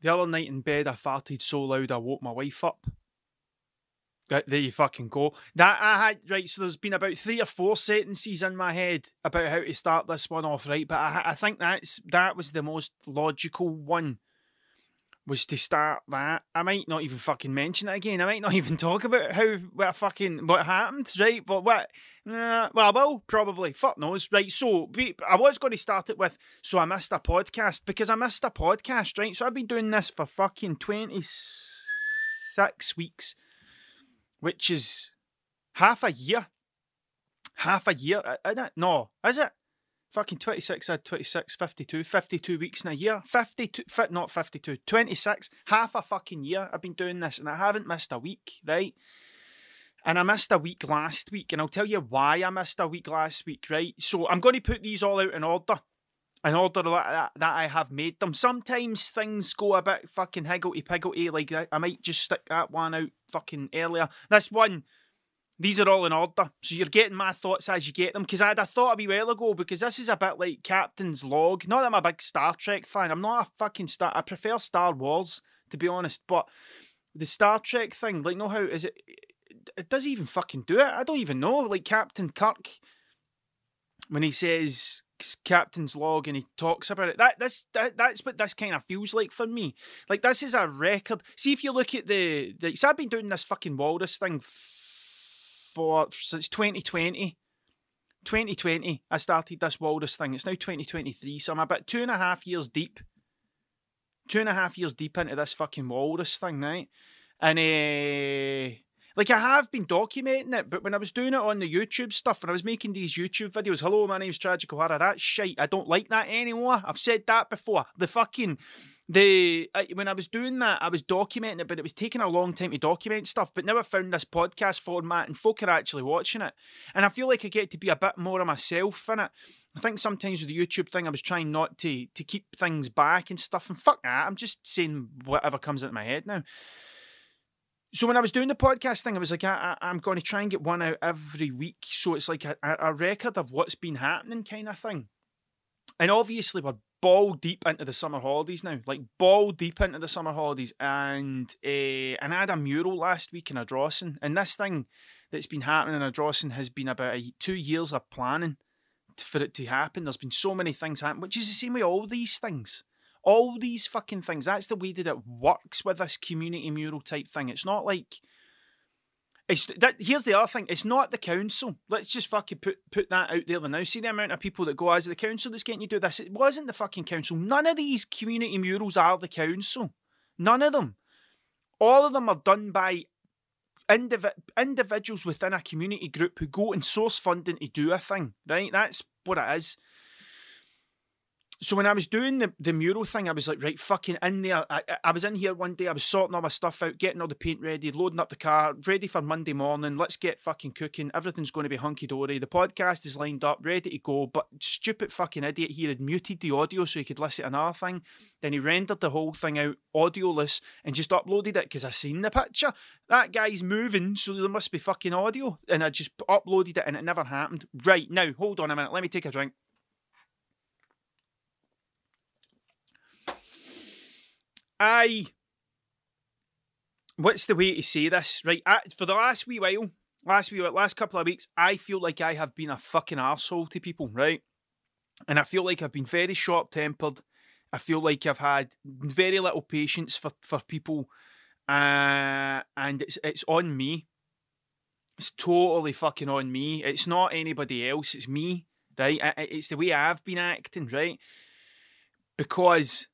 The other night in bed, I farted so loud I woke my wife up. There you fucking go. That I had right. So there's been about three or four sentences in my head about how to start this one off, right? But I, I think that's that was the most logical one. Was to start that. I might not even fucking mention it again. I might not even talk about how what fucking what happened, right? But what? Uh, well, I will probably. Fuck knows, right? So I was going to start it with. So I missed a podcast because I missed a podcast, right? So I've been doing this for fucking twenty six weeks which is half a year. Half a year, isn't it? No, is it? Fucking 26, I had 26, 52, 52 weeks in a year. 52, not 52, 26, half a fucking year I've been doing this and I haven't missed a week, right? And I missed a week last week, and I'll tell you why I missed a week last week, right? So I'm going to put these all out in order in order that, that I have made them. Sometimes things go a bit fucking higgledy piggledy, like I might just stick that one out fucking earlier. This one, these are all in order. So you're getting my thoughts as you get them. Because I had a thought a wee while ago, because this is a bit like Captain's Log. Not that I'm a big Star Trek fan. I'm not a fucking Star I prefer Star Wars, to be honest. But the Star Trek thing, like, know how is it it doesn't even fucking do it. I don't even know. Like Captain Kirk, when he says captain's log and he talks about it. That this that, that's what this kind of feels like for me. Like this is a record. See if you look at the, the so I've been doing this fucking Walrus thing for since 2020. 2020, I started this Walrus thing. It's now 2023, so I'm about two and a half years deep. Two and a half years deep into this fucking Walrus thing, right? And uh, like I have been documenting it, but when I was doing it on the YouTube stuff, when I was making these YouTube videos, hello, my name's Tragic O'Hara, that's shite. I don't like that anymore. I've said that before. The fucking the when I was doing that, I was documenting it, but it was taking a long time to document stuff. But now I found this podcast format, and folk are actually watching it, and I feel like I get to be a bit more of myself in it. I think sometimes with the YouTube thing, I was trying not to to keep things back and stuff, and fuck that. I'm just saying whatever comes into my head now. So when I was doing the podcast thing, I was like, I, am going to try and get one out every week, so it's like a, a record of what's been happening, kind of thing. And obviously, we're ball deep into the summer holidays now, like ball deep into the summer holidays. And uh, and I had a mural last week in Ardrossan, and this thing that's been happening in Ardrossan has been about a, two years of planning for it to happen. There's been so many things happen, which is the same way all these things all these fucking things. That's the way that it works with this community mural type thing. It's not like it's that. Here's the other thing. It's not the council. Let's just fucking put put that out there now. See the amount of people that go ah, as the council that's getting you do this. It wasn't the fucking council. None of these community murals are the council. None of them. All of them are done by indiv- individuals within a community group who go and source funding to do a thing. Right. That's what it is so when I was doing the, the mural thing, I was like, right, fucking in there. I, I was in here one day, I was sorting all my stuff out, getting all the paint ready, loading up the car, ready for Monday morning. Let's get fucking cooking. Everything's going to be hunky dory. The podcast is lined up, ready to go. But stupid fucking idiot here had muted the audio so he could listen to another thing. Then he rendered the whole thing out audioless and just uploaded it because I seen the picture. That guy's moving, so there must be fucking audio. And I just uploaded it and it never happened. Right, now, hold on a minute. Let me take a drink. I. What's the way to say this? Right, I, for the last wee while, last wee while, last couple of weeks, I feel like I have been a fucking asshole to people, right? And I feel like I've been very short tempered. I feel like I've had very little patience for for people, uh, and it's it's on me. It's totally fucking on me. It's not anybody else. It's me, right? It's the way I've been acting, right? Because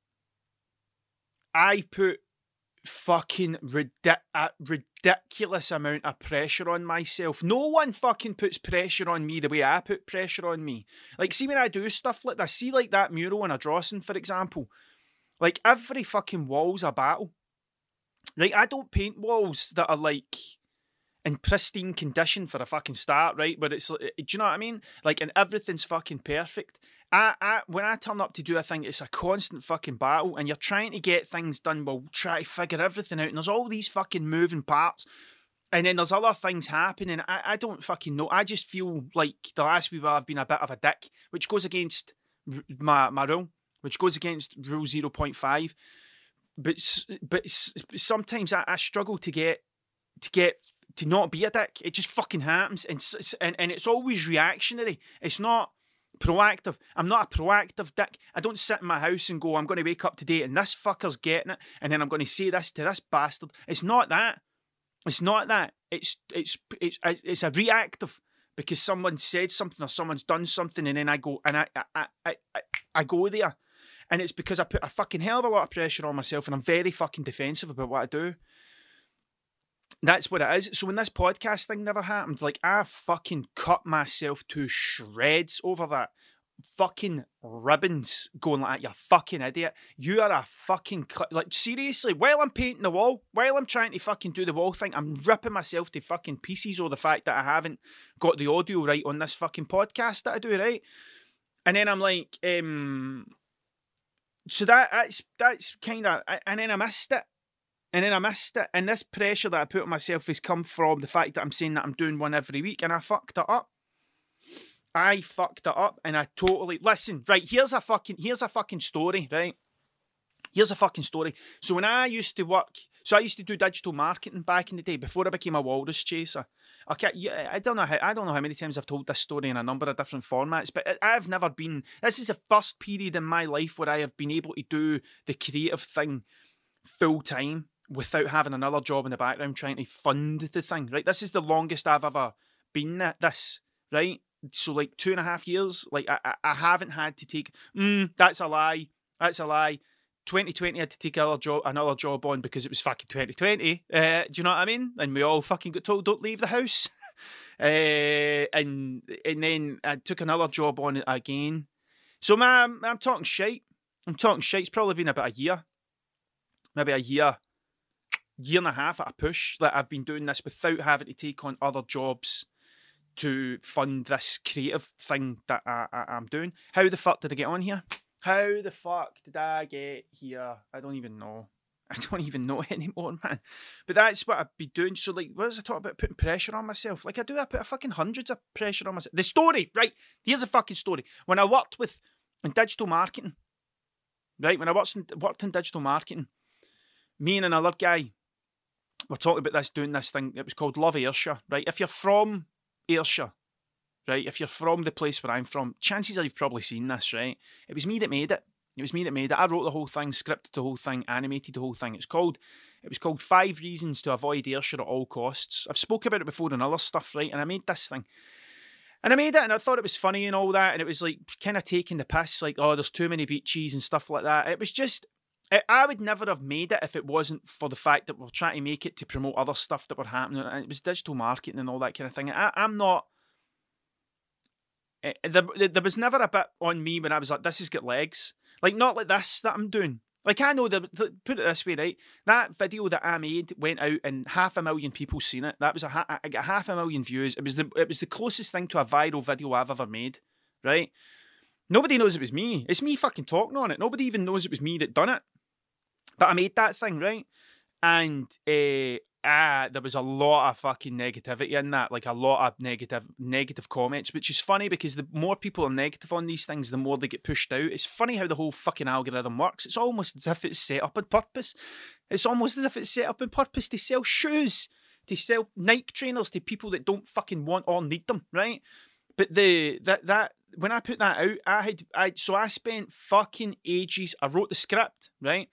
I put fucking a ridiculous amount of pressure on myself. No one fucking puts pressure on me the way I put pressure on me. Like, see when I do stuff like this, see like that mural in Ardrossan, for example. Like every fucking wall's a battle. Right, I don't paint walls that are like in pristine condition for a fucking start, right? But it's, do you know what I mean? Like, and everything's fucking perfect. I, I, when I turn up to do a thing, it's a constant fucking battle, and you're trying to get things done. Well, try to figure everything out, and there's all these fucking moving parts, and then there's other things happening. I, I don't fucking know. I just feel like the last week I've been a bit of a dick, which goes against my my rule, which goes against rule zero point five. but but sometimes I, I struggle to get to get to not be a dick. It just fucking happens, and and and it's always reactionary. It's not proactive. I'm not a proactive dick. I don't sit in my house and go, I'm going to wake up today and this fucker's getting it, and then I'm going to say this to this bastard. It's not that. It's not that. It's it's it's it's a reactive because someone said something or someone's done something, and then I go and I I I I, I go there, and it's because I put a fucking hell of a lot of pressure on myself, and I'm very fucking defensive about what I do. That's what it is. So when this podcast thing never happened, like I fucking cut myself to shreds over that. Fucking ribbons going like you fucking idiot. You are a fucking cl-. like seriously. While I'm painting the wall, while I'm trying to fucking do the wall thing, I'm ripping myself to fucking pieces over the fact that I haven't got the audio right on this fucking podcast that I do right. And then I'm like, um, so that that's that's kind of, and then I missed it and then I missed it. And this pressure that I put on myself has come from the fact that I'm saying that I'm doing one every week, and I fucked it up. I fucked it up, and I totally listen. Right, here's a fucking here's a fucking story. Right, here's a fucking story. So when I used to work, so I used to do digital marketing back in the day before I became a walrus chaser. Okay, yeah, I don't know how I don't know how many times I've told this story in a number of different formats, but I've never been. This is the first period in my life where I have been able to do the creative thing full time without having another job in the background trying to fund the thing, right? This is the longest I've ever been at this, right? So like two and a half years, like I, I haven't had to take. Mm, that's a lie. That's a lie. 2020 I had to take another job, another job on because it was fucking 2020. Uh, do you know what I mean? And we all fucking got told don't leave the house. uh, and and then I took another job on it again. So man, I'm, talking shite. I'm talking shite. It's probably been about a year, maybe a year year and a half at a push that I've been doing this without having to take on other jobs to fund this creative thing that I, I, am doing. How the fuck did I get on here? How the fuck did I get here? I don't even know. I don't even know anymore, man. But that's what I've been doing. So, like, what was I talking about putting pressure on myself? Like, I do, I put a fucking hundreds of pressure on myself. The story, right? Here's a fucking story. When I worked with in digital marketing, right? When I worked in, worked in digital marketing, me and another guy, we're talking about this doing this thing. It was called Love Ayrshire, right? If you're from Ayrshire, right? If you're from the place where I'm from, chances are you've probably seen this, right? It was me that made it. It was me that made it. I wrote the whole thing, scripted the whole thing, animated the whole thing. It's called it was called Five Reasons to Avoid Ayrshire at All Costs. I've spoke about it before in other stuff, right? And I made this thing. And I made it and I thought it was funny and all that. And it was like kind of taking the piss, like, oh, there's too many beaches and stuff like that. It was just I would never have made it if it wasn't for the fact that we're trying to make it to promote other stuff that were happening. And it was digital marketing and all that kind of thing. I, am not. Eh, there, there was never a bit on me when I was like, "This has got legs." Like not like this that I'm doing. Like I know that. Put it this way, right? That video that I made went out and half a million people seen it. That was a got half a million views. It was the it was the closest thing to a viral video I've ever made. Right? Nobody knows it was me. It's me fucking talking on it. Nobody even knows it was me that done it. But I made that thing, right? And uh, ah, there was a lot of fucking negativity in that, like a lot of negative negative comments, which is funny because the more people are negative on these things, the more they get pushed out. It's funny how the whole fucking algorithm works. It's almost as if it's set up on purpose. It's almost as if it's set up on purpose to sell shoes, to sell Nike trainers to people that don't fucking want or need them, right? But the that that when I put that out, I had I so I spent fucking ages. I wrote the script, right?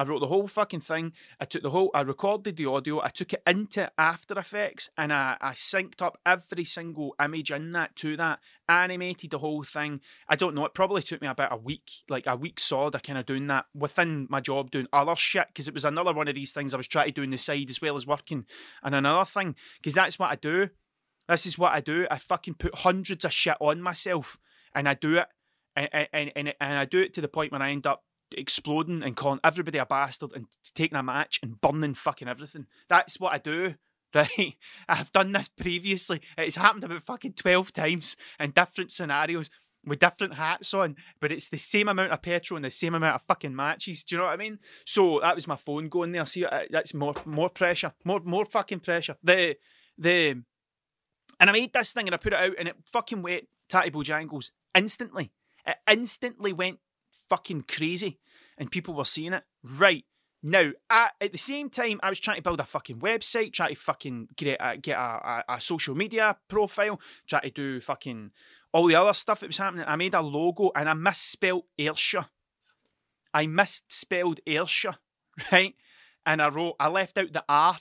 I wrote the whole fucking thing. I took the whole, I recorded the audio, I took it into After Effects and I, I synced up every single image in that to that, animated the whole thing. I don't know, it probably took me about a week, like a week solid kind of doing that within my job, doing other shit, because it was another one of these things I was trying to do on the side as well as working and another thing, because that's what I do. This is what I do. I fucking put hundreds of shit on myself and I do it. And, and, and, and I do it to the point when I end up exploding and calling everybody a bastard and taking a match and burning fucking everything. That's what I do. Right, I've done this previously. It's happened about fucking twelve times in different scenarios with different hats on, but it's the same amount of petrol and the same amount of fucking matches. Do you know what I mean? So that was my phone going there. See, that's more more pressure, more more fucking pressure. The the and I made this thing and I put it out and it fucking went Tatty Bojangles instantly. It instantly went fucking crazy and people were seeing it. Right. Now, at, at the same time, I was trying to build a fucking website, trying to fucking get a, get a, a, a social media profile, trying to do fucking all the other stuff that was happening. I made a logo and I misspelled Ayrshire. I misspelled Ayrshire, right? And I wrote, I left out the R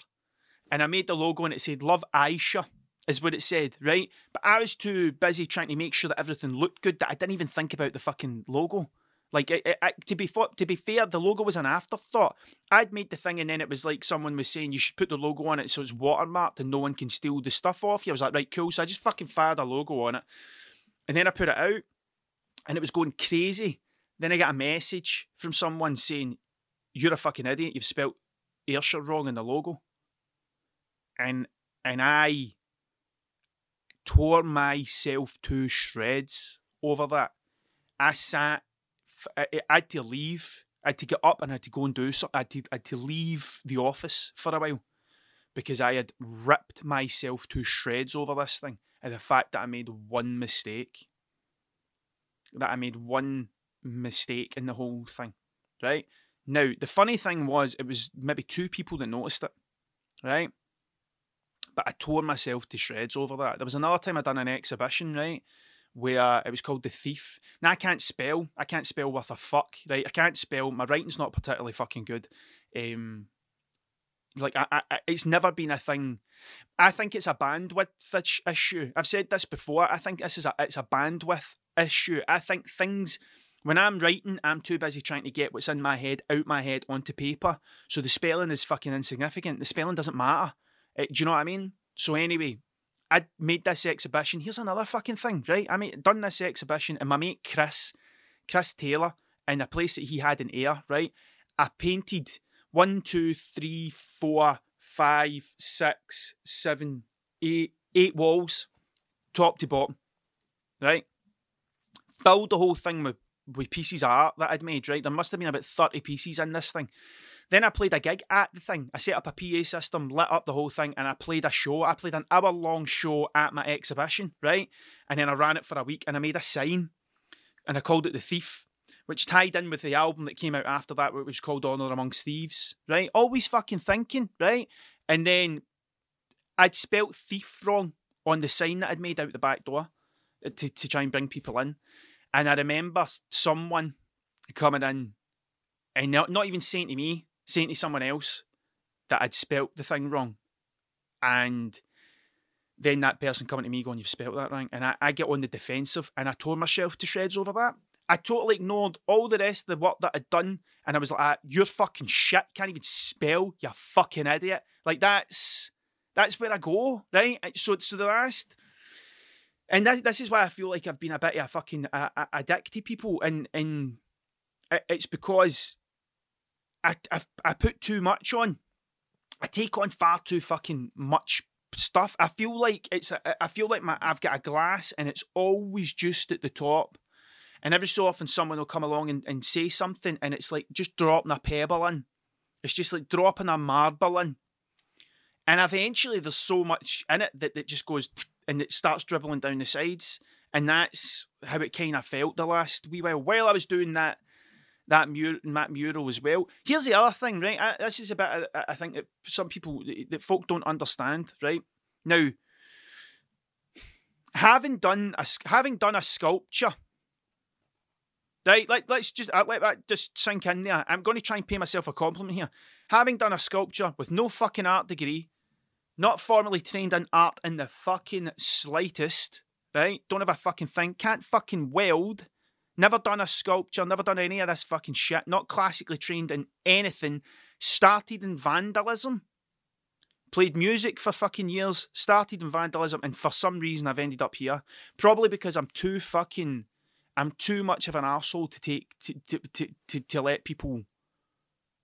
and I made the logo and it said Love Aisha, is what it said, right? But I was too busy trying to make sure that everything looked good that I didn't even think about the fucking logo. Like to be to be fair, the logo was an afterthought. I'd made the thing, and then it was like someone was saying you should put the logo on it so it's watermarked and no one can steal the stuff off you. I was like, right, cool. So I just fucking fired a logo on it, and then I put it out, and it was going crazy. Then I got a message from someone saying, "You're a fucking idiot. You've spelt Ayrshire wrong in the logo," and and I tore myself to shreds over that. I sat I, had to leave. I had to get up and I had to go and do something. I I had to leave the office for a while because I had ripped myself to shreds over this thing and the fact that I made one mistake. That I made one mistake in the whole thing, right? Now, the funny thing was, it was maybe two people that noticed it, right? But I tore myself to shreds over that. There was another time I'd done an exhibition, right? Where it was called The Thief. Now I can't spell. I can't spell with a fuck, right? I can't spell. My writing's not particularly fucking good. Um, like I, I, it's never been a thing. I think it's a bandwidth issue. I've said this before. I think this is a it's a bandwidth issue. I think things when I'm writing, I'm too busy trying to get what's in my head out my head onto paper. So the spelling is fucking insignificant. The spelling doesn't matter. It, do you know what I mean? So anyway, I made this exhibition. Here's another fucking thing, right? I made done this exhibition, and my mate Chris, Chris Taylor, in a place that he had in Ayr, right? I painted one, two, three, four, five, six, seven, eight, eight walls, top to bottom, right? Filled the whole thing with, with pieces of art that I'd made, right? There must have been about 30 pieces in this thing. Then I played a gig at the thing. I set up a PA system, lit up the whole thing, and I played a show. I played an hour long show at my exhibition, right? And then I ran it for a week and I made a sign and I called it The Thief, which tied in with the album that came out after that, which was called Honor Amongst Thieves, right? Always fucking thinking, right? And then I'd spelt thief wrong on the sign that I'd made out the back door uh, to, to try and bring people in. And I remember someone coming in and not, not even saying to me, saying to someone else that I'd spelt the thing wrong. And then that person coming to me going, You've spelt that wrong. And I, I get on the defensive and I tore myself to shreds over that. I totally ignored all the rest of the work that I'd done. And I was like, ah, You're fucking shit. Can't even spell. You fucking idiot. Like that's that's where I go, right? So, so the last. And that, this is why I feel like I've been a bit of a fucking uh, a dick to people, and and it's because I, I, I put too much on. I take on far too fucking much stuff. I feel like it's a, I feel like my I've got a glass and it's always just at the top. And every so often someone will come along and, and say something and it's like just dropping a pebble in. It's just like dropping a marble in. And eventually there's so much in it that it just goes and it starts dribbling down the sides. And that's how it kind of felt the last wee while. While I was doing that, that mur- Matt mural as well. Here's the other thing, right? I, this is a bit I, I think that some people that folk don't understand, right? Now, having done a having done a sculpture, right? Like let's just uh, let that just sink in there. I'm going to try and pay myself a compliment here. Having done a sculpture with no fucking art degree, not formally trained in art in the fucking slightest, right? Don't have a fucking thing. Can't fucking weld Never done a sculpture, never done any of this fucking shit. Not classically trained in anything. Started in vandalism. Played music for fucking years. Started in vandalism, and for some reason I've ended up here. Probably because I'm too fucking. I'm too much of an asshole to take to to to to, to let people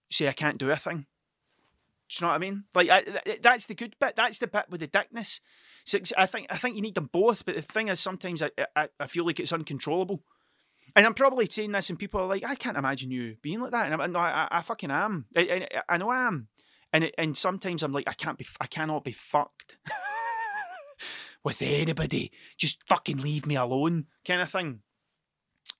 say I can't do a thing. Do you know what I mean? Like I, that's the good bit. That's the bit with the dickness. So I think I think you need them both. But the thing is, sometimes I, I, I feel like it's uncontrollable. And I'm probably saying this, and people are like, I can't imagine you being like that. And I'm, no, I, I fucking am. I, I, I know I am. And it, and sometimes I'm like, I can't be, I cannot be fucked with anybody. Just fucking leave me alone, kind of thing.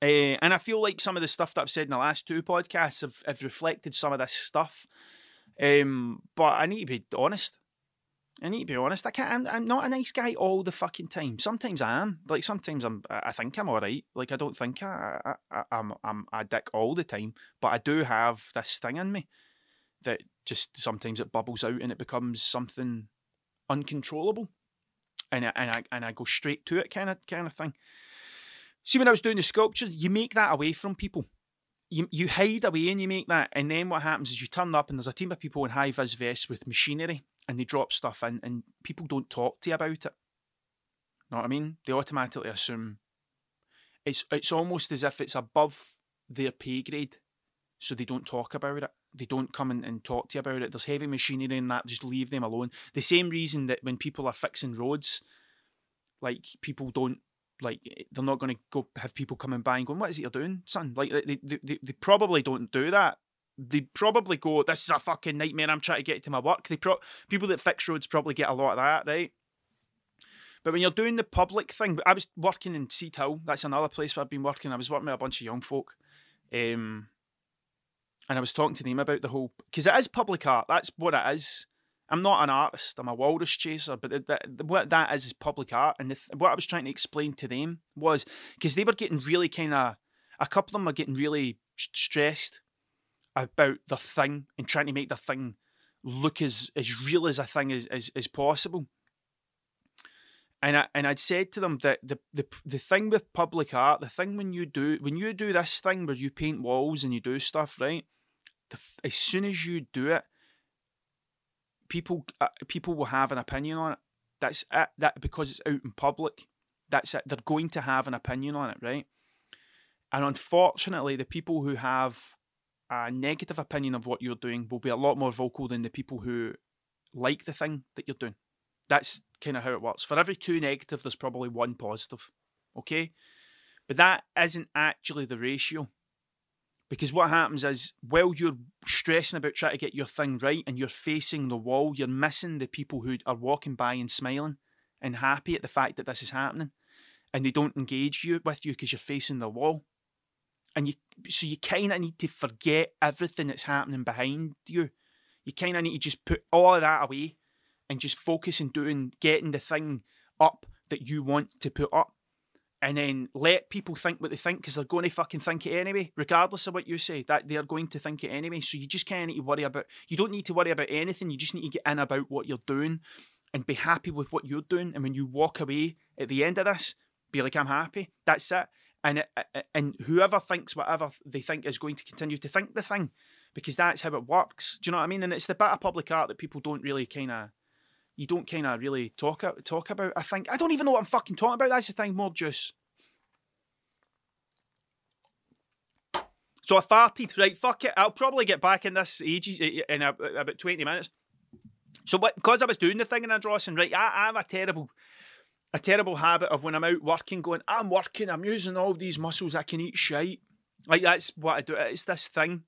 Uh, and I feel like some of the stuff that I've said in the last two podcasts have, have reflected some of this stuff. Um, but I need to be honest. I need to be honest. I can't. I'm, I'm, not a nice guy all the fucking time. Sometimes I am. Like sometimes I'm. I think I'm all right. Like I don't think I, I, I'm. I'm a dick all the time. But I do have this thing in me that just sometimes it bubbles out and it becomes something uncontrollable, and I, and I and I go straight to it, kind of kind of thing. See, when I was doing the sculptures, you make that away from people. You, you hide away and you make that, and then what happens is you turn up and there's a team of people in high vis vests with machinery, and they drop stuff in, and people don't talk to you about it. Know what I mean? They automatically assume it's it's almost as if it's above their pay grade, so they don't talk about it. They don't come and, and talk to you about it. There's heavy machinery in that. Just leave them alone. The same reason that when people are fixing roads, like people don't like they're not going to go have people coming by and going, "What is it you're doing, son?" Like they, they, they, they probably don't do that. They probably go, "This is a fucking nightmare. I'm trying to get to my work." They pro- people that fix roads probably get a lot of that, right? But when you're doing the public thing, I was working in Seatown. That's another place where I've been working. I was working with a bunch of young folk, um, and I was talking to them about the whole because it is public art. That's what it is. I'm not an artist. I'm a walrus chaser, but what that is is public art. And what I was trying to explain to them was because they were getting really kind of a couple of them were getting really stressed about the thing and trying to make the thing look as as real as a thing as as, as possible. And I and I'd said to them that the, the the thing with public art, the thing when you do when you do this thing where you paint walls and you do stuff, right? The, as soon as you do it, people uh, people will have an opinion on it. That's it. That because it's out in public, that's it. They're going to have an opinion on it, right? And unfortunately, the people who have a negative opinion of what you're doing will be a lot more vocal than the people who like the thing that you're doing. That's kind of how it works. For every two negative, there's probably one positive. Okay? But that isn't actually the ratio. Because what happens is, while you're stressing about trying to get your thing right and you're facing the wall, you're missing the people who are walking by and smiling and happy at the fact that this is happening. And they don't engage you with you because you're facing the wall. And you so you kinda need to forget everything that's happening behind you. You kinda need to just put all of that away and just focus on doing getting the thing up that you want to put up and then let people think what they think because they're going to fucking think it anyway, regardless of what you say. That they're going to think it anyway. So you just kind of need to worry about. You don't need to worry about anything. You just need to get in about what you're doing and be happy with what you're doing. And when you walk away at the end of this, be like, I'm happy. That's it. And it, and whoever thinks whatever they think is going to continue to think the thing, because that's how it works. Do you know what I mean? And it's the bit of public art that people don't really kind of you don't kind of really talk talk about. I think I don't even know what I'm fucking talking about. That's the thing. More juice. So I farted. Right, fuck it. I'll probably get back in this ages eh, eh, in about twenty minutes. So what? Because I was doing the thing in Ardrossan, right? I, I have a terrible, a terrible habit of when I'm out working, going, I'm working. I'm using all these muscles. I can eat shite. Like that's what I do. It's this thing.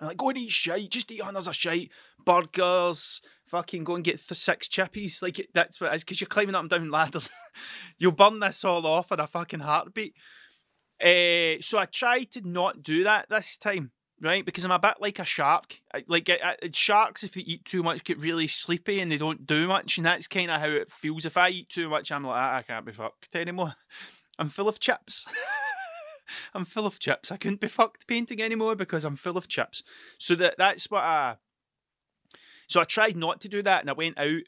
I'm like, go and eat shite. Just eat of shite. Burgers, fucking go and get th- six chippies. Like that's what it is because you're climbing up and down ladders. You'll burn this all off in a fucking heartbeat. Uh, so I tried to not do that this time, right? Because I'm a bit like a shark. Like sharks, if they eat too much, get really sleepy and they don't do much, and that's kind of how it feels. If I eat too much, I'm like, ah, I can't be fucked anymore. I'm full of chips. I'm full of chips. I couldn't be fucked painting anymore because I'm full of chips. So that that's what I so I tried not to do that, and I went out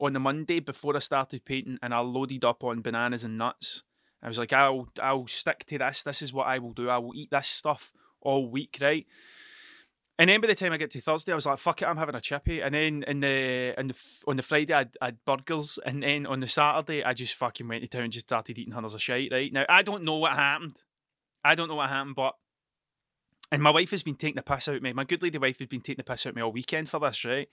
on the Monday before I started painting, and I loaded up on bananas and nuts. I was like, I'll I'll stick to this. This is what I will do. I will eat this stuff all week, right? And then by the time I get to Thursday, I was like, "Fuck it, I'm having a chippy." And then in the in the on the Friday, I had burgers, and then on the Saturday, I just fucking went to town and just started eating hundreds of shite. Right now, I don't know what happened. I don't know what happened, but and my wife has been taking the piss out of me. My good lady wife has been taking the piss out of me all weekend for this, right?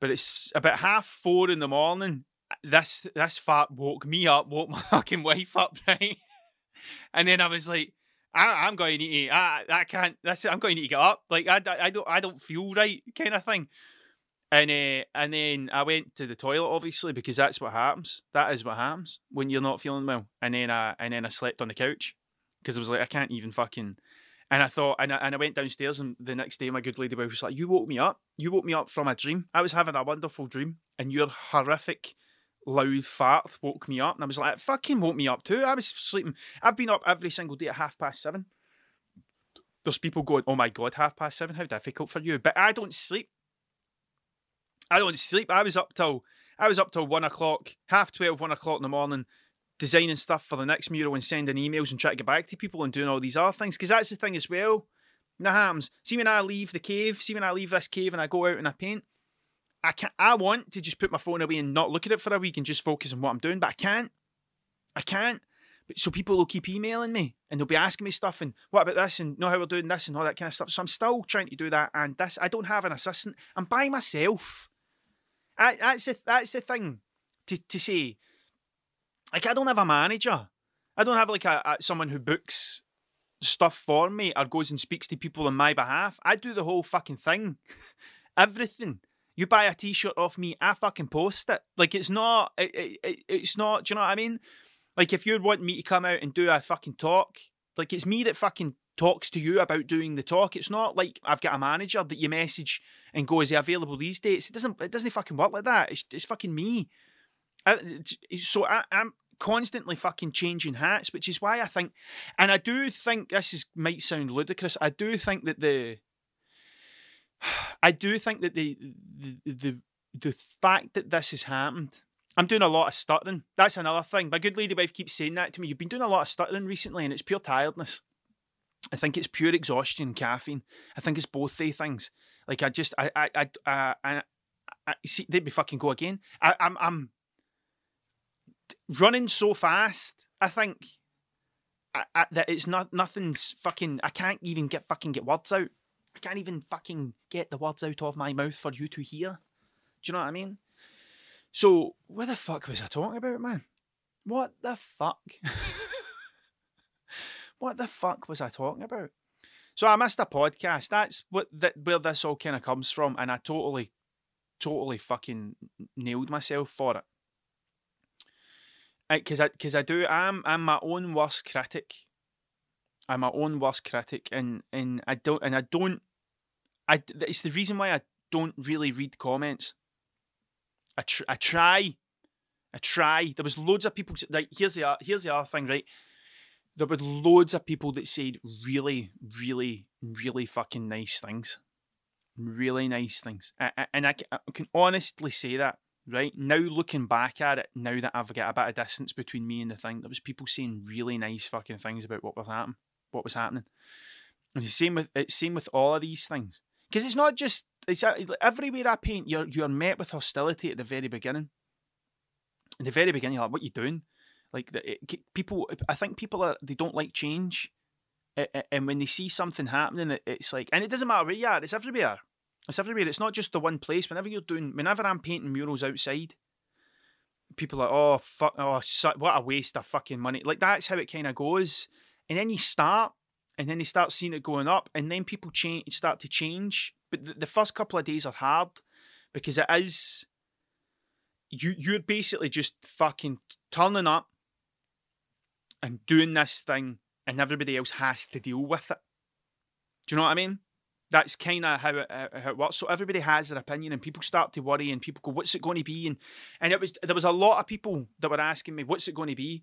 But it's about half four in the morning. This this fart woke me up, woke my fucking wife up, right? and then I was like, I, am going to eat. I, I can't. That's it. I'm going to get up. Like I, I don't I don't feel right, kind of thing. And uh, and then I went to the toilet, obviously, because that's what happens. That is what happens when you're not feeling well. And then I and then I slept on the couch because I was like, I can't even fucking. And I thought, and I, and I went downstairs, and the next day, my good lady wife was like, "You woke me up. You woke me up from a dream. I was having a wonderful dream, and your horrific, loud fart woke me up." And I was like, "Fucking woke me up too. I was sleeping. I've been up every single day at half past seven. There's people going, "Oh my god, half past seven? How difficult for you?" But I don't sleep. I don't sleep. I was up till I was up till one o'clock, half twelve, one o'clock in the morning, designing stuff for the next mural and sending emails and trying to get back to people and doing all these other things. Because that's the thing as well. Happens. See when I leave the cave, see when I leave this cave and I go out and I paint, I can I want to just put my phone away and not look at it for a week and just focus on what I'm doing, but I can't. I can't. But so people will keep emailing me and they'll be asking me stuff and what about this and know how we're doing this and all that kind of stuff. So I'm still trying to do that and this I don't have an assistant. I'm by myself. I, that's the that's the thing to to say. Like I don't have a manager. I don't have like a, a someone who books stuff for me or goes and speaks to people on my behalf. I do the whole fucking thing. Everything. You buy a t-shirt off me, I fucking post it. Like it's not it, it, it's not, do you know what I mean? Like if you want me to come out and do a fucking talk, like it's me that fucking talks to you about doing the talk. It's not like I've got a manager that you message and go, "Is he available these dates?" It doesn't. It doesn't fucking work like that. It's, it's fucking me. I, so I, I'm constantly fucking changing hats, which is why I think, and I do think this is might sound ludicrous. I do think that the, I do think that the the the, the fact that this has happened. I'm doing a lot of stuttering. That's another thing. My good lady wife keeps saying that to me. You've been doing a lot of stuttering recently, and it's pure tiredness. I think it's pure exhaustion, caffeine. I think it's both the things. Like I just, I, I, I, I, I, I see, they'd be fucking go again. I, I'm, I'm running so fast. I think I, I, that it's not nothing's fucking. I can't even get fucking get words out. I can't even fucking get the words out of my mouth for you to hear. Do you know what I mean? So, what the fuck was I talking about, man? What the fuck? what the fuck was I talking about? So I missed a podcast. That's what that where this all kind of comes from, and I totally, totally fucking nailed myself for it. Because I, because I, I do, I'm, I'm my own worst critic. I'm my own worst critic, and and I don't, and I don't, I. It's the reason why I don't really read comments. I, tr- I try, I try. There was loads of people. Like here's the here's the other thing, right? there were loads of people that said really, really, really fucking nice things. Really nice things. And I can honestly say that, right? Now looking back at it, now that I've got a bit of distance between me and the thing, there was people saying really nice fucking things about what was happening. What was happening. And the same with it's same with all of these things. Because it's not just it's uh, everywhere I paint, you're you're met with hostility at the very beginning. In the very beginning, you're like, what are you doing? Like the, it, people, I think people are they don't like change, and when they see something happening, it's like, and it doesn't matter where you are, it's everywhere. It's everywhere. It's not just the one place. Whenever you're doing, whenever I'm painting murals outside, people are oh fuck, oh what a waste of fucking money. Like that's how it kind of goes. And then you start, and then they start seeing it going up, and then people change, start to change. But the, the first couple of days are hard because it is you. You're basically just fucking turning up, and doing this thing, and everybody else has to deal with it. Do you know what I mean? That's kind of how it, uh, how it works. So everybody has their opinion, and people start to worry, and people go, "What's it going to be?" And and it was there was a lot of people that were asking me, "What's it going to be?"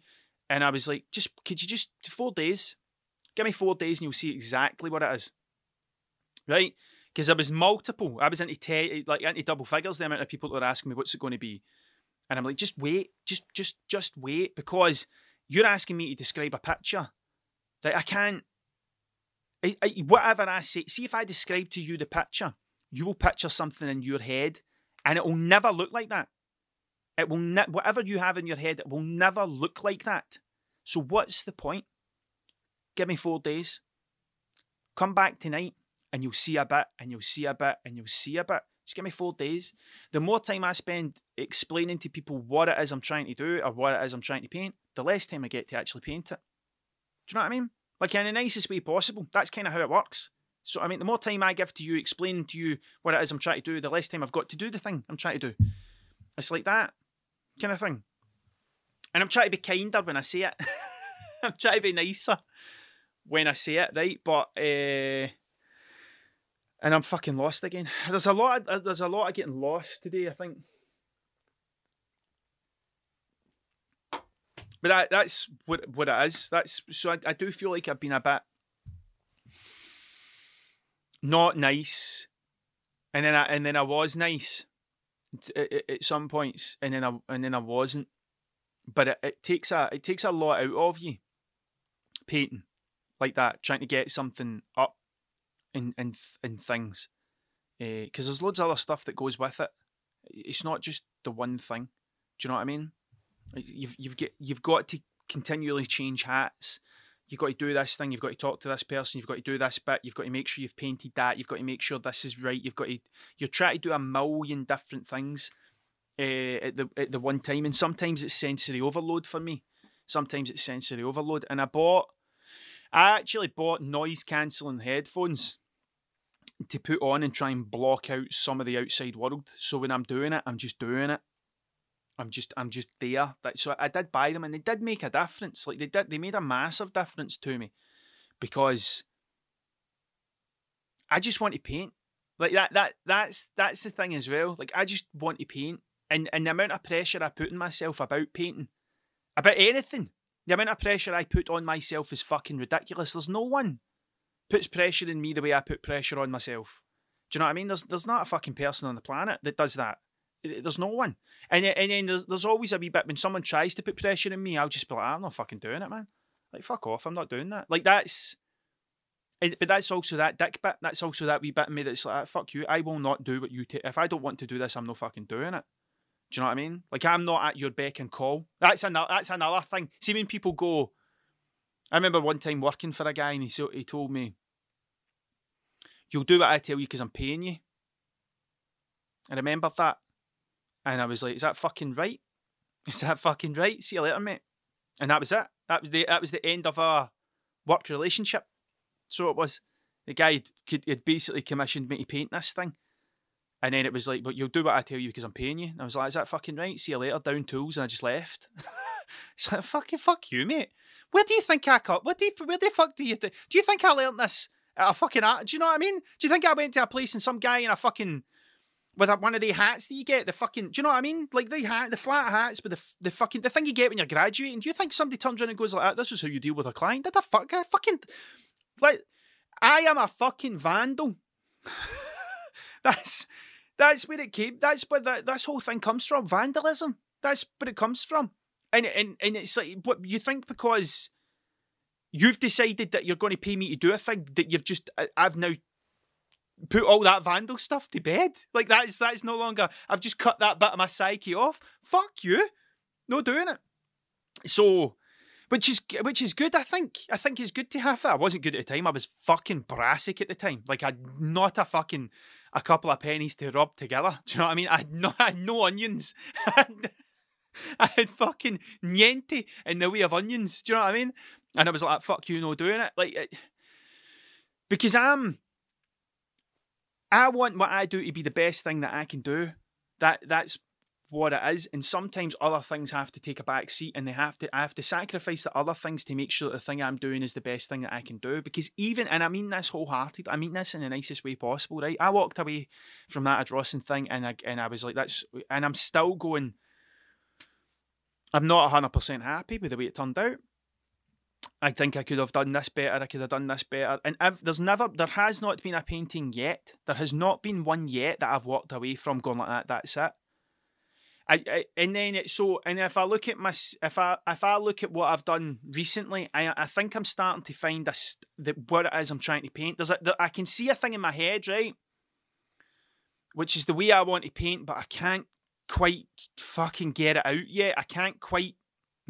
And I was like, "Just could you just four days? Give me four days, and you'll see exactly what it is." Right? Because there was multiple. I was into te- like into double figures. The amount of people that were asking me, "What's it going to be?" And I'm like, "Just wait, just just just wait," because you're asking me to describe a picture. Right? I can't. I, I, whatever I say, see if I describe to you the picture, you will picture something in your head, and it will never look like that. It will ne- whatever you have in your head, it will never look like that. So what's the point? Give me four days. Come back tonight, and you'll see a bit, and you'll see a bit, and you'll see a bit. Just give me four days. The more time I spend explaining to people what it is I'm trying to do or what it is I'm trying to paint, the less time I get to actually paint it. Do you know what I mean? Like in the nicest way possible. That's kind of how it works. So I mean, the more time I give to you explaining to you what it is I'm trying to do, the less time I've got to do the thing I'm trying to do. It's like that kind of thing. And I'm trying to be kinder when I say it. I'm trying to be nicer. when I say it, right? But uh, and I'm fucking lost again. There's a lot. Of, there's a lot of getting lost today. I think. But that, that's what what it is. That's so I, I do feel like I've been a bit not nice, and then I and then I was nice at, at some points, and then I and then I wasn't. But it, it takes a it takes a lot out of you, painting like that, trying to get something up in in in things, because uh, there's loads of other stuff that goes with it. It's not just the one thing. Do you know what I mean? You've you've get you've got to continually change hats. You've got to do this thing. You've got to talk to this person. You've got to do this bit. You've got to make sure you've painted that. You've got to make sure this is right. You've got to you're trying to do a million different things uh, at the at the one time, and sometimes it's sensory overload for me. Sometimes it's sensory overload, and I bought. I actually bought noise cancelling headphones to put on and try and block out some of the outside world. So when I'm doing it, I'm just doing it. I'm just I'm just there. So I did buy them and they did make a difference. Like they did they made a massive difference to me because I just want to paint. Like that that that's that's the thing as well. Like I just want to paint. And and the amount of pressure I put on myself about painting. About anything. The amount of pressure I put on myself is fucking ridiculous. There's no one puts pressure in me the way I put pressure on myself. Do you know what I mean? There's there's not a fucking person on the planet that does that. There's no one. And, and then there's, there's always a wee bit when someone tries to put pressure on me, I'll just be like, ah, I'm not fucking doing it, man. Like, fuck off, I'm not doing that. Like, that's. But that's also that dick bit. That's also that wee bit me that's like, ah, fuck you. I will not do what you take. If I don't want to do this, I'm not fucking doing it. Do you know what I mean? Like, I'm not at your beck and call. That's another. That's another thing. See, when people go, I remember one time working for a guy, and he so he told me, "You'll do what I tell you because I'm paying you." I remember that, and I was like, is that fucking right? Is that fucking right? See you later, mate. And that was it. That was the that was the end of our work relationship. So it was. The guy had, basically commissioned me to paint this thing. And then it was like, but you'll do what I tell you because I'm paying you. And I was like, is that fucking right? See you later, down tools. And I just left. it's like, fucking fuck you, mate. Where do you think I cut? What do you, where the fuck do you think? Do you think I learned this at a fucking? Do you know what I mean? Do you think I went to a place and some guy in a fucking with a, one of the hats that you get, the fucking, do you know what I mean? Like the hat, the flat hats with the the fucking the thing you get when you're graduating. Do you think somebody turns around and goes like, "This is how you deal with a client"? Did the fuck, I fucking, like, I am a fucking vandal. that's that's where it came. That's where that this whole thing comes from. Vandalism. That's where it comes from. And and and it's like what you think because you've decided that you're going to pay me to do a thing that you've just I've now put all that vandal stuff to bed. Like that's that's no longer. I've just cut that bit of my psyche off. Fuck you, no doing it. So, which is which is good. I think I think it's good to have that. I wasn't good at the time. I was fucking brassic at the time. Like I'd not a fucking a couple of pennies to rub together. Do you know what I mean? I had no, I had no onions. I had fucking niente in the way of onions. Do you know what I mean? And I was like, fuck you, no doing it. Like, it, because I'm I want what I do to be the best thing that I can do. That that's what it is. And sometimes other things have to take a back seat and they have to I have to sacrifice the other things to make sure that the thing I'm doing is the best thing that I can do. Because even and I mean this wholehearted, I mean this in the nicest way possible, right? I walked away from that Ardrossan thing and I and I was like, that's and I'm still going I'm not hundred percent happy with the way it turned out. I think I could have done this better. I could have done this better. And if, there's never, there has not been a painting yet. There has not been one yet that I've walked away from going like that. That's it. I, I and then it's so. And if I look at my, if I if I look at what I've done recently, I I think I'm starting to find this that what it is I'm trying to paint. There's a, there, I can see a thing in my head, right, which is the way I want to paint, but I can't quite fucking get it out yet. I can't quite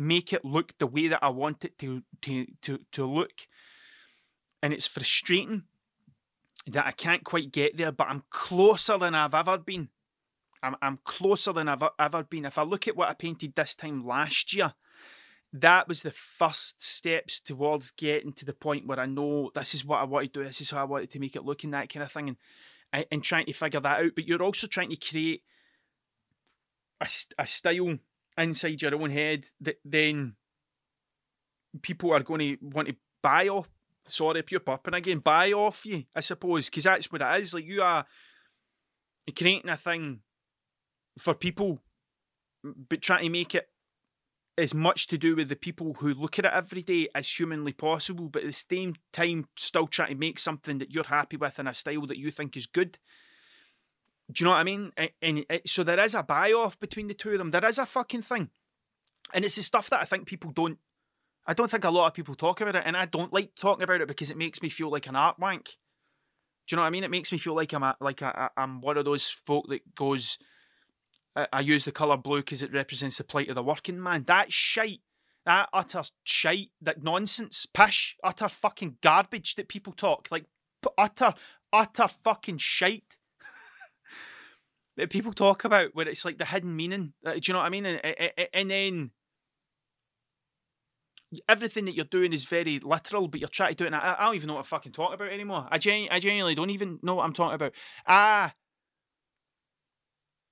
make it look the way that I want it to to to to look. And it's frustrating that I can't quite get there, but I'm closer than I've ever been. I'm I'm closer than I've ever been. If I look at what I painted this time last year, that was the first steps towards getting to the point where I know this is what I want to do, this is how I wanted to make it look, and that kind of thing, and and trying to figure that out. But you're also trying to create a, a style inside your own head that then people are going to want to buy off Sorry, pure pupping again. Buy off you, I suppose, because that's what it is. Like you are creating a thing for people, but trying to make it as much to do with the people who look at it every day as humanly possible, but at the same time, still trying to make something that you're happy with in a style that you think is good. Do you know what I mean? And, and it, so there is a buy off between the two of them. There is a fucking thing. And it's the stuff that I think people don't I don't think a lot of people talk about it, and I don't like talking about it because it makes me feel like an art wank. Do you know what I mean? It makes me feel like I'm a, like I'm one of those folk that goes, I, I use the colour blue because it represents the plight of the working man. That shite, that utter shite, that nonsense, pish, utter fucking garbage that people talk like utter, utter fucking shite that people talk about where it's like the hidden meaning. Uh, do you know what I mean? And, and then everything that you're doing is very literal, but you're trying to do it. And I, I don't even know what I'm fucking talking about anymore. I, I genuinely don't even know what I'm talking about. I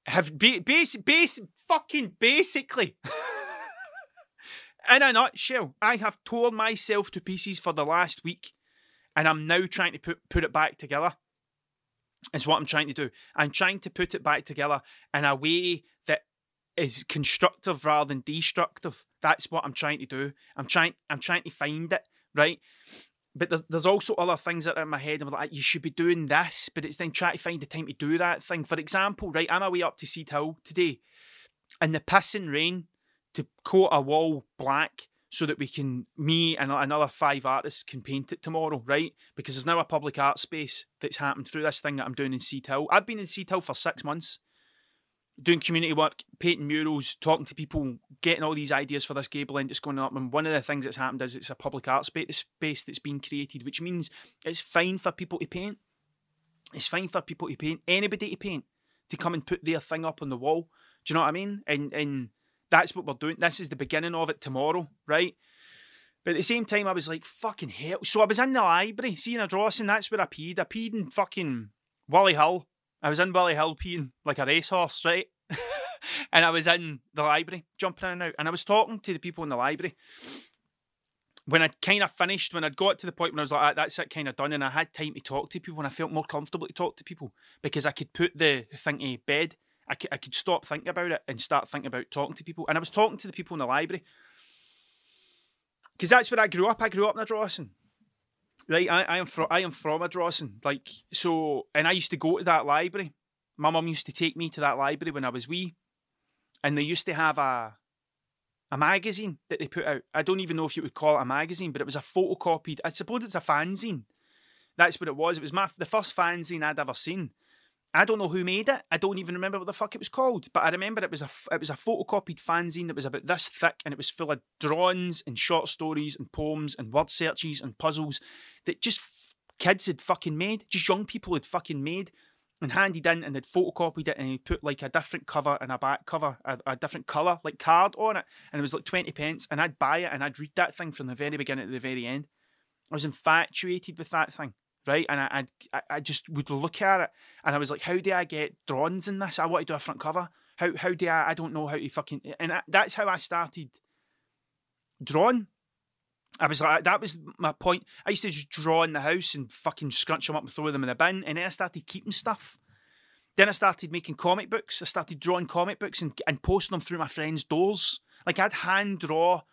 have ba- basic, basic, fucking basically. in a nutshell, I have torn myself to pieces for the last week, and I'm now trying to put put it back together. Is what I'm trying to do. I'm trying to put it back together in a way that is constructive rather than destructive. That's what I'm trying to do. I'm trying I'm trying to find it, right? But there's, there's also other things that are in my head. I'm like, ah, you should be doing this, but it's then trying to find the time to do that thing. For example, right, I'm away up to Seed Hill today, and the pissing rain to coat a wall black so that we can, me and another five artists can paint it tomorrow, right? Because there's now a public art space that's happened through this thing that I'm doing in Seed Hill. I've been in Seed Hill for six months doing community work, painting murals, talking to people, getting all these ideas for this gable end that's going up. And one of the things that's happened is it's a public art space that's been created, which means it's fine for people to paint. It's fine for people to paint, anybody to paint, to come and put their thing up on the wall. Do you know what I mean? And and that's what we're doing. This is the beginning of it tomorrow, right? But at the same time, I was like, fucking hell. So I was in the library, seeing a drawing, that's where I peed. I peed in fucking Wally Hill I was in Billy Hill peeing like a racehorse, right? and I was in the library, jumping in and out, and I was talking to the people in the library. When I'd kind of finished, when I'd got to the point when I was like, ah, that's it, kind of done, and I had time to talk to people, and I felt more comfortable to talk to people because I could put the thing to bed. I could, stop thinking about it and start thinking about talking to people. And I was talking to the people in the library because that's where I grew up. I grew up in a right? I, I am from I am from Ardrossan, like so, and I used to go to that library. My mum used to take me to that library when I was wee, and they used to have a a magazine that they put out. I don't even know if you would call it a magazine, but it was a photocopied. I suppose it's a fanzine. That's what it was. It was my the first fanzine I'd ever seen, I don't know who made it. I don't even remember what the fuck it was called, but I remember it was a it was a photocopied fanzine that was about this thick, and it was full of drawings and short stories and poems and word searches and puzzles that just f- kids had fucking made, just young people had fucking made and handed in, and they'd photocopied it and he put like a different cover and a back cover, a, a different colour like card on it, and it was like twenty pence, and I'd buy it and I'd read that thing from the very beginning to the very end. I was infatuated with that thing right? And I, I, I just would look at it, and I was like, how do I get drawings in this? I want to do a front cover. How how do I? I don't know how to fucking. And I, that's how I started drawing. I was like, that was my point. I used to just draw in the house and fucking scrunch them up and throw them in the bin, and then I started keeping stuff. Then I started making comic books. I started drawing comic books and, and posting them through my friends' doors. Like I'd hand draw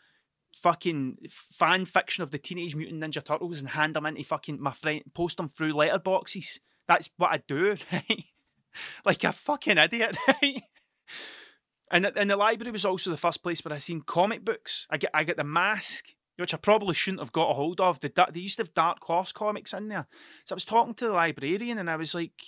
fucking fan fiction of the Teenage Mutant Ninja Turtles and hand them into fucking my friend, post them through letterboxes. That's what I do, right? like a fucking idiot, right? And, and the library was also the first place where I seen comic books. I get I get the mask, which I probably shouldn't have got a hold of. The, they used to have Dark Horse comics in there. So I was talking to the librarian and I was like,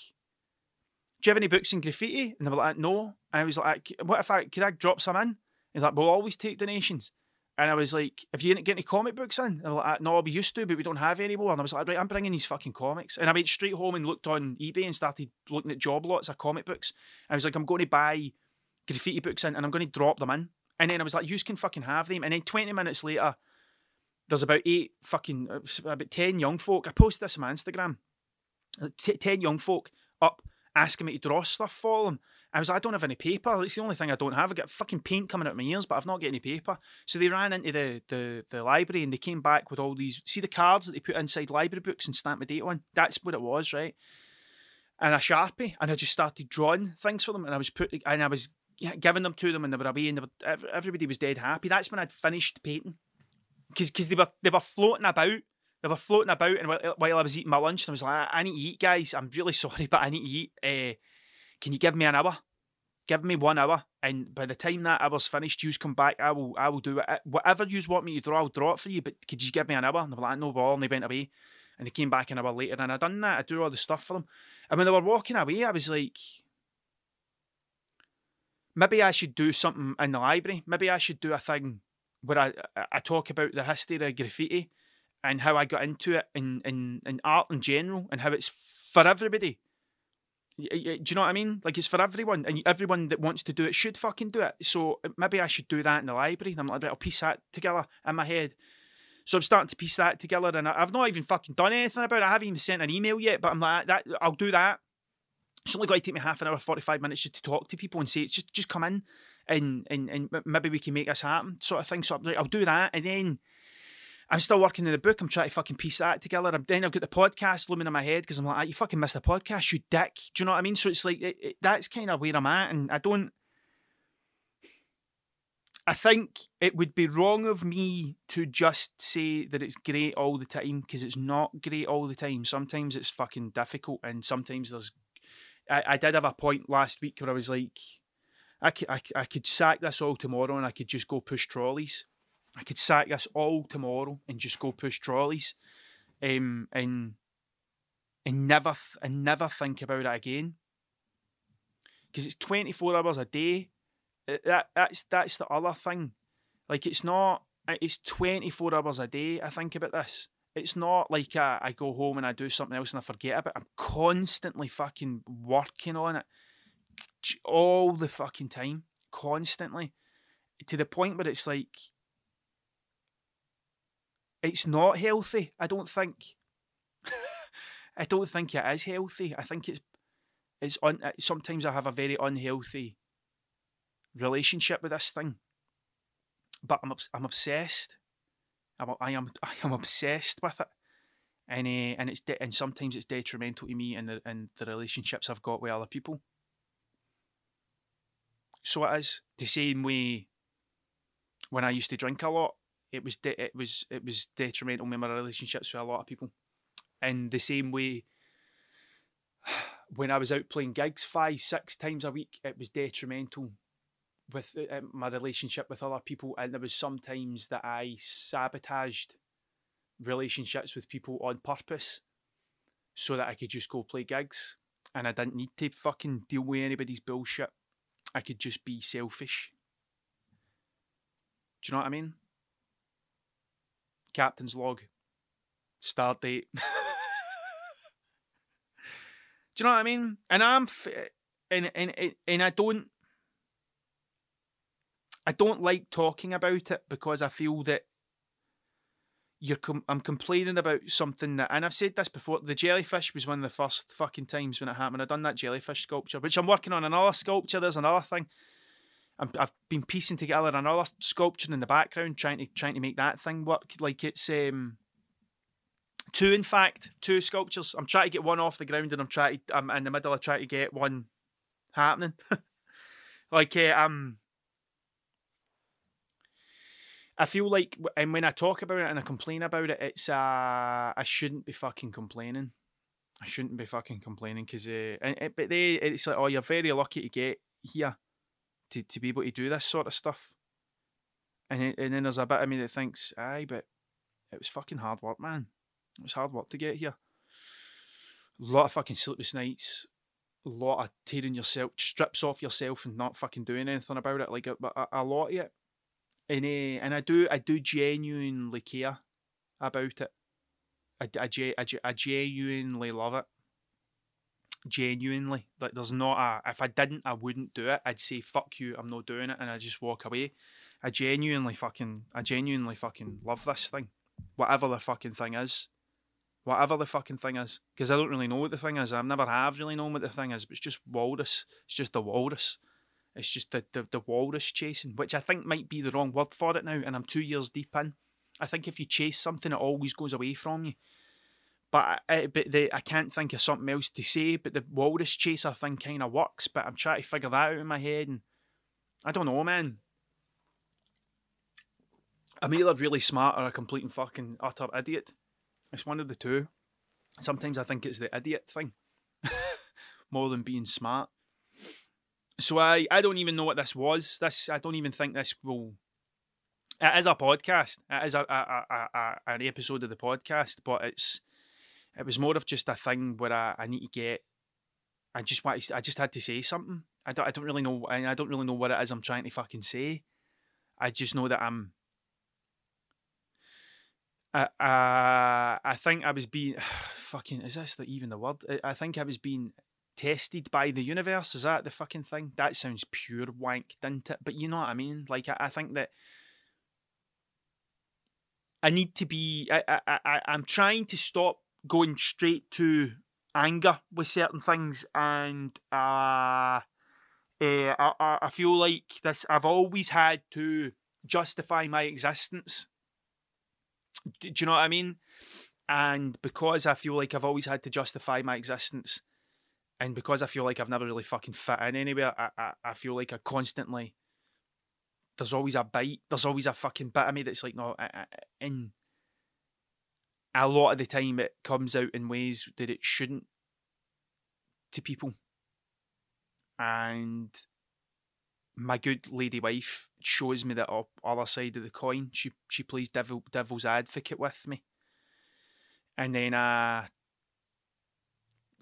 Do you have any books in graffiti? And they were like, No. And I was like, What if I could I drop some in? He's like, We'll always take donations. And I was like, "Have you get any comic books in?" Like, uh, "No, we used to, but we don't have any more." And I was like, "Right, I'm bringing these fucking comics." And I went straight home and looked on eBay and started looking at job lots of comic books. And I was like, "I'm going to buy graffiti books in, and I'm going to drop them in." And then I was like, "You can fucking have them." And then 20 minutes later, there's about eight fucking uh, about 10 young folk. I posted this on my Instagram. T- 10 young folk up asking me to draw stuff for them. I was like, I don't have any paper. It's the only thing I don't have. I got fucking paint coming out of my ears, but I've not got any paper. So they ran into the, the, the library and they came back with all these. See the cards that they put inside library books and stamp my date on? That's what it was, right? And a sharpie, and I just started drawing things for them, and I was putting, and I was giving them to them, and they were away, and were, everybody was dead happy. That's when I'd finished painting, because because they were they were floating about they were floating about, and while I was eating my lunch, and I was like, I need to eat, guys. I'm really sorry, but I need to eat. Uh, can you give me an hour? Give me one hour, and by the time that hour's finished, you come back. I will, I will do it. Whatever you want me to draw, I'll draw it for you. But could you give me an hour? And they were like, no ball, and they went away. And they came back an hour later, and I done that. I do all the stuff for them. And when they were walking away, I was like, maybe I should do something in the library. Maybe I should do a thing where I I talk about the history of graffiti and how I got into it in, in, in art in general and how it's for everybody. Do you know what I mean? Like it's for everyone, and everyone that wants to do it should fucking do it. So maybe I should do that in the library. And I'm like, I'll piece that together in my head. So I'm starting to piece that together, and I've not even fucking done anything about it. I haven't even sent an email yet, but I'm like, that I'll do that. It's only going to take me half an hour, forty five minutes just to talk to people and say, just just come in, and and and maybe we can make this happen, sort of thing. So I'm like, I'll do that, and then I'm still working in the book. I'm trying to fucking piece that together. I'm, then I've got the podcast looming in my head because I'm like, ah, you fucking missed the podcast, you dick. Do you know what I mean? So it's like, it, it, that's kind of where I'm at. And I don't, I think it would be wrong of me to just say that it's great all the time because it's not great all the time. Sometimes it's fucking difficult, and sometimes there's. I, I did have a point last week where I was like, I could, I, I could sack this all tomorrow and I could just go push trolleys. I could sack this all tomorrow and just go push trolleys, um, and and never and never think about it again. Because it's twenty four hours a day. Uh, that that's that's the other thing. Like it's not. It's twenty four hours a day. I think about this. It's not like I, I go home and I do something else and I forget about it. I'm constantly fucking working on it all the fucking time, constantly, to the point where it's like it's not healthy. I don't think. I don't think it is healthy. I think it's it's un, sometimes I have a very unhealthy relationship with this thing. But I'm I'm obsessed. I'm I am I am obsessed with it, and uh, and it's de- and sometimes it's detrimental to me and the and the relationships I've got with other people. So it is the same way when I used to drink a lot it was de- it was it was detrimental in my relationships with a lot of people. In the same way, when I was out playing gigs five six times a week, it was detrimental with uh, my relationship with other people, and there was sometimes that I sabotaged relationships with people on purpose so that I could just go play gigs and I didn't need to fucking deal with anybody's bullshit. I could just be selfish. Do you know what I mean? Captain's log, start date. Do you know what I mean? And I'm, f- and and and I don't, I don't like talking about it because I feel that you're com- I'm complaining about something that, and I've said this before. The jellyfish was one of the first fucking times when it happened. I done that jellyfish sculpture, which I'm working on another sculpture. There's another thing. I have been piecing together another sculpture in the background, trying to trying to make that thing work. Like it's um, two, in fact, two sculptures. I'm trying to get one off the ground, and I'm trying. To, I'm in the middle of trying to get one happening. like uh, um, I feel like, and when I talk about it and I complain about it, it's uh, I shouldn't be fucking complaining. I shouldn't be fucking complaining because, uh, and, but they, it's like, oh, you're very lucky to get here to, to be able to do this sort of stuff. And and then there's a bit of me that thinks, aye, but it was fucking hard work, man. It was hard work to get here. A lot of fucking sleepless nights, a lot of tearing yourself, strips off yourself and not fucking doing anything about it. Like a, a, a lot of it. And, uh, and I do I do genuinely care about it. I, I, I, I genuinely love it genuinely. Like there's not a if I didn't I wouldn't do it. I'd say fuck you, I'm not doing it and I just walk away. I genuinely fucking I genuinely fucking love this thing. Whatever the fucking thing is. whatever the fucking thing is, because I don't really know what the thing is. I've never have really known what the thing is, but it's just walrus. It's just the walrus. It's just the, the, the walrus chasing, which I think might be the wrong word for it now, and I'm two years deep in. I think if you chase something, it always goes away from you. But I, but I can't think of something else to say. But the walrus chaser thing kind of works. But I'm trying to figure that out in my head, and I don't know, man. I'm either really smart or a complete and fucking utter idiot. It's one of the two. Sometimes I think it's the idiot thing more than being smart. So I, I don't even know what this was. This I don't even think this will. It is a podcast. It is a, a, a, a an episode of the podcast, but it's it was more of just a thing where I, I need to get. I just want. To, I just had to say something. I don't. I don't really know. I don't really know what it is I'm trying to fucking say. I just know that I'm uh, I think I was being fucking. Is this the, even the word? I think I was being tested by the universe. Is that the fucking thing? That sounds pure wank, didn't it? But you know what I mean. Like I, I think that I need to be. I, I, I, I'm trying to stop going straight to anger with certain things, and uh, uh I, I feel like this. I've always had to justify my existence do, you know what I mean? And because I feel like I've always had to justify my existence, and because I feel like I've never really fucking fit in anywhere, I, I, I feel like I constantly there's always a bite, there's always a fucking bit of me that's like no, in a lot of the time it comes out in ways that it shouldn't to people, and my good lady wife shows me that other side of the coin. She she plays devil devil's advocate with me, and then I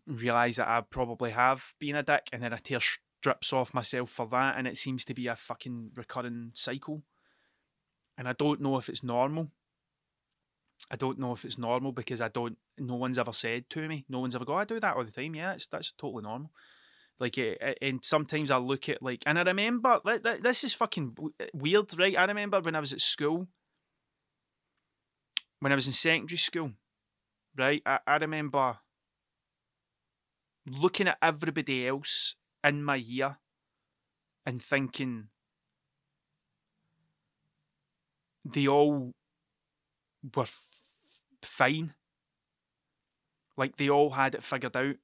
realise that I probably have been a dick, and then I tear strips off myself for that, and it seems to be a fucking recurring cycle. And I don't know if it's normal. I don't know if it's normal because I don't. No one's ever said to me. No one's ever go. I do that all the time. Yeah, it's that's totally normal. Like, eh, eh, and sometimes I look at like, and I remember this is fucking weird, right? I remember when I was at school, when I was in secondary school, right? I, I remember looking at everybody else in my year and thinking they all were fine. Like they all had it figured out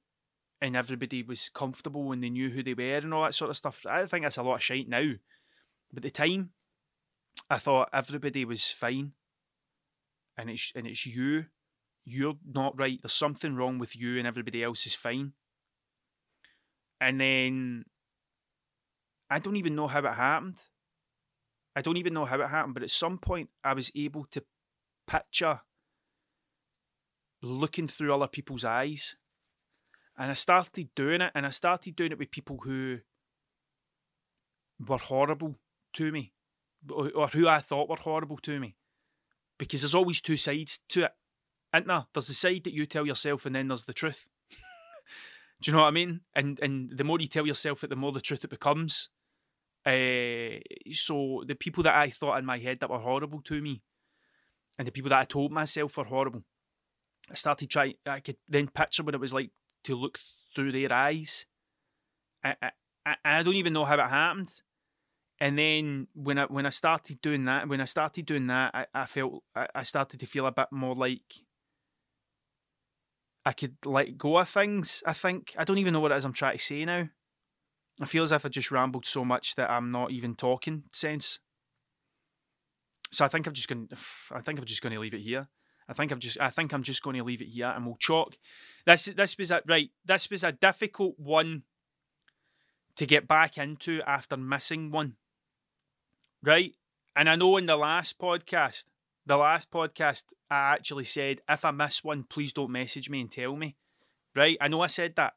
and everybody was comfortable and they knew who they were and all that sort of stuff. I think that's a lot of shite now. But at the time, I thought everybody was fine. And it's and it's you. You're not right. There's something wrong with you and everybody else is fine. And then I don't even know how it happened. I don't even know how it happened, but at some point I was able to picture looking through other people's eyes and I started doing it, and I started doing it with people who were horrible to me, or who I thought were horrible to me. Because there's always two sides to it, isn't there? There's the side that you tell yourself, and then there's the truth. Do you know what I mean? And and the more you tell yourself it, the more the truth it becomes. Uh, so the people that I thought in my head that were horrible to me, and the people that I told myself were horrible, I started trying. I could then picture what it was like to look through their eyes. I, I, I don't even know how it happened. And then when I when I started doing that, when I started doing that, I, I felt I, I started to feel a bit more like I could let go of things. I think I don't even know what it is I'm trying to say now. I feel as if I just rambled so much that I'm not even talking sense. So I think I'm just going. I think I'm just going to leave it here. I think I'm just I think I'm just going to leave it here and we'll chalk. This this was a right. This was a difficult one to get back into after missing one. Right? And I know in the last podcast, the last podcast I actually said if I miss one, please don't message me and tell me. Right? I know I said that.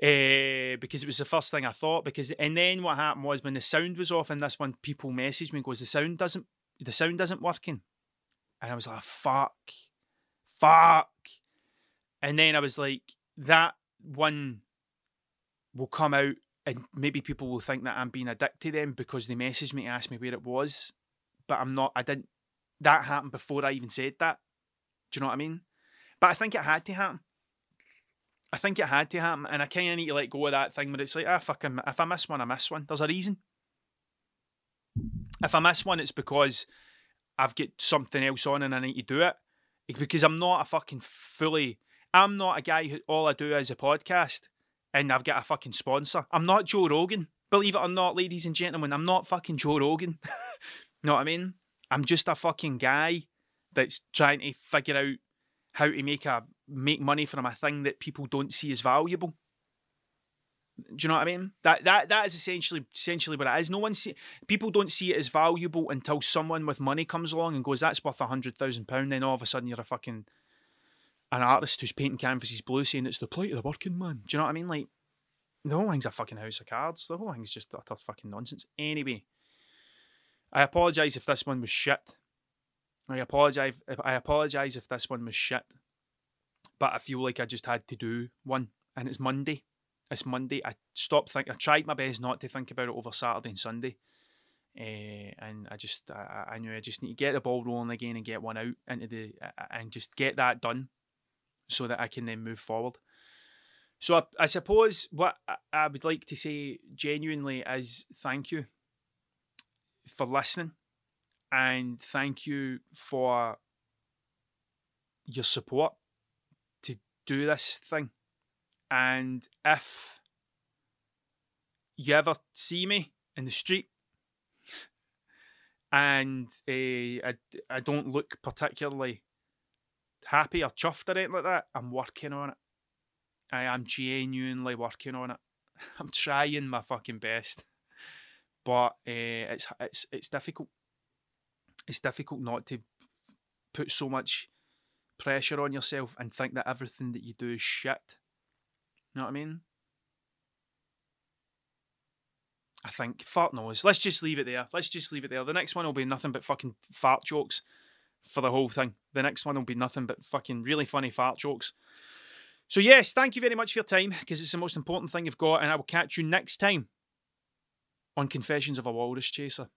Uh, because it was the first thing I thought. Because and then what happened was when the sound was off in this one, people messaged me and goes, the sound doesn't the sound isn't working. And I was like, fuck, fuck. And then I was like, that one will come out and maybe people will think that I'm being a dick to them because they messaged me to ask me where it was. But I'm not, I didn't, that happened before I even said that. Do you know what I mean? But I think it had to happen. I think it had to happen, and I kind of need to let go of that thing where it's like, ah, fuck, if I miss one, I miss one. There's a reason. If I miss one, it's because I've got something else on and I need to do it. Because I'm not a fucking fully, I'm not a guy who all I do is a podcast and I've got a fucking sponsor. I'm not Joe Rogan. Believe it or not, ladies and gentlemen, I'm not fucking Joe Rogan. you know what I mean? I'm just a fucking guy that's trying to figure out how to make a make money from a thing that people don't see as valuable. Do you know what I mean? That that that is essentially essentially what it is. No one see people don't see it as valuable until someone with money comes along and goes, "That's worth a hundred thousand pound." Then all of a sudden you're a fucking an artist who's painting canvases blue, saying it's the plight of the working man. Do you know what I mean? Like the whole thing's a fucking house of cards. The whole thing's just utter fucking nonsense. Anyway, I apologise if this one was shit. I apologise. I apologise if this one was shit. But I feel like I just had to do one, and it's Monday. It's Monday. I stopped thinking. I tried my best not to think about it over Saturday and Sunday, uh, and I just I, I, knew I just need to get the ball rolling again and get one out into the and just get that done, so that I can then move forward. So I, I suppose what I would like to say genuinely is thank you for listening, and thank you for your support to do this thing and if you ever see me in the street and uh, I, I don't look particularly happy or chuffed or anything like that, I'm working on it. I am genuinely working on it. I'm trying my fucking best, but uh, it's it's it's difficult. It's difficult not to put so much pressure on yourself and think that everything that you do is shit know what I mean? I think fart noise. Let's just leave it there. Let's just leave it there. The next one will be nothing but fucking fart jokes for the whole thing. The next one will be nothing but fucking really funny fart jokes. So yes, thank you very much for your time because it's the most important thing you've got, and I will catch you next time on Confessions of a Walrus Chaser.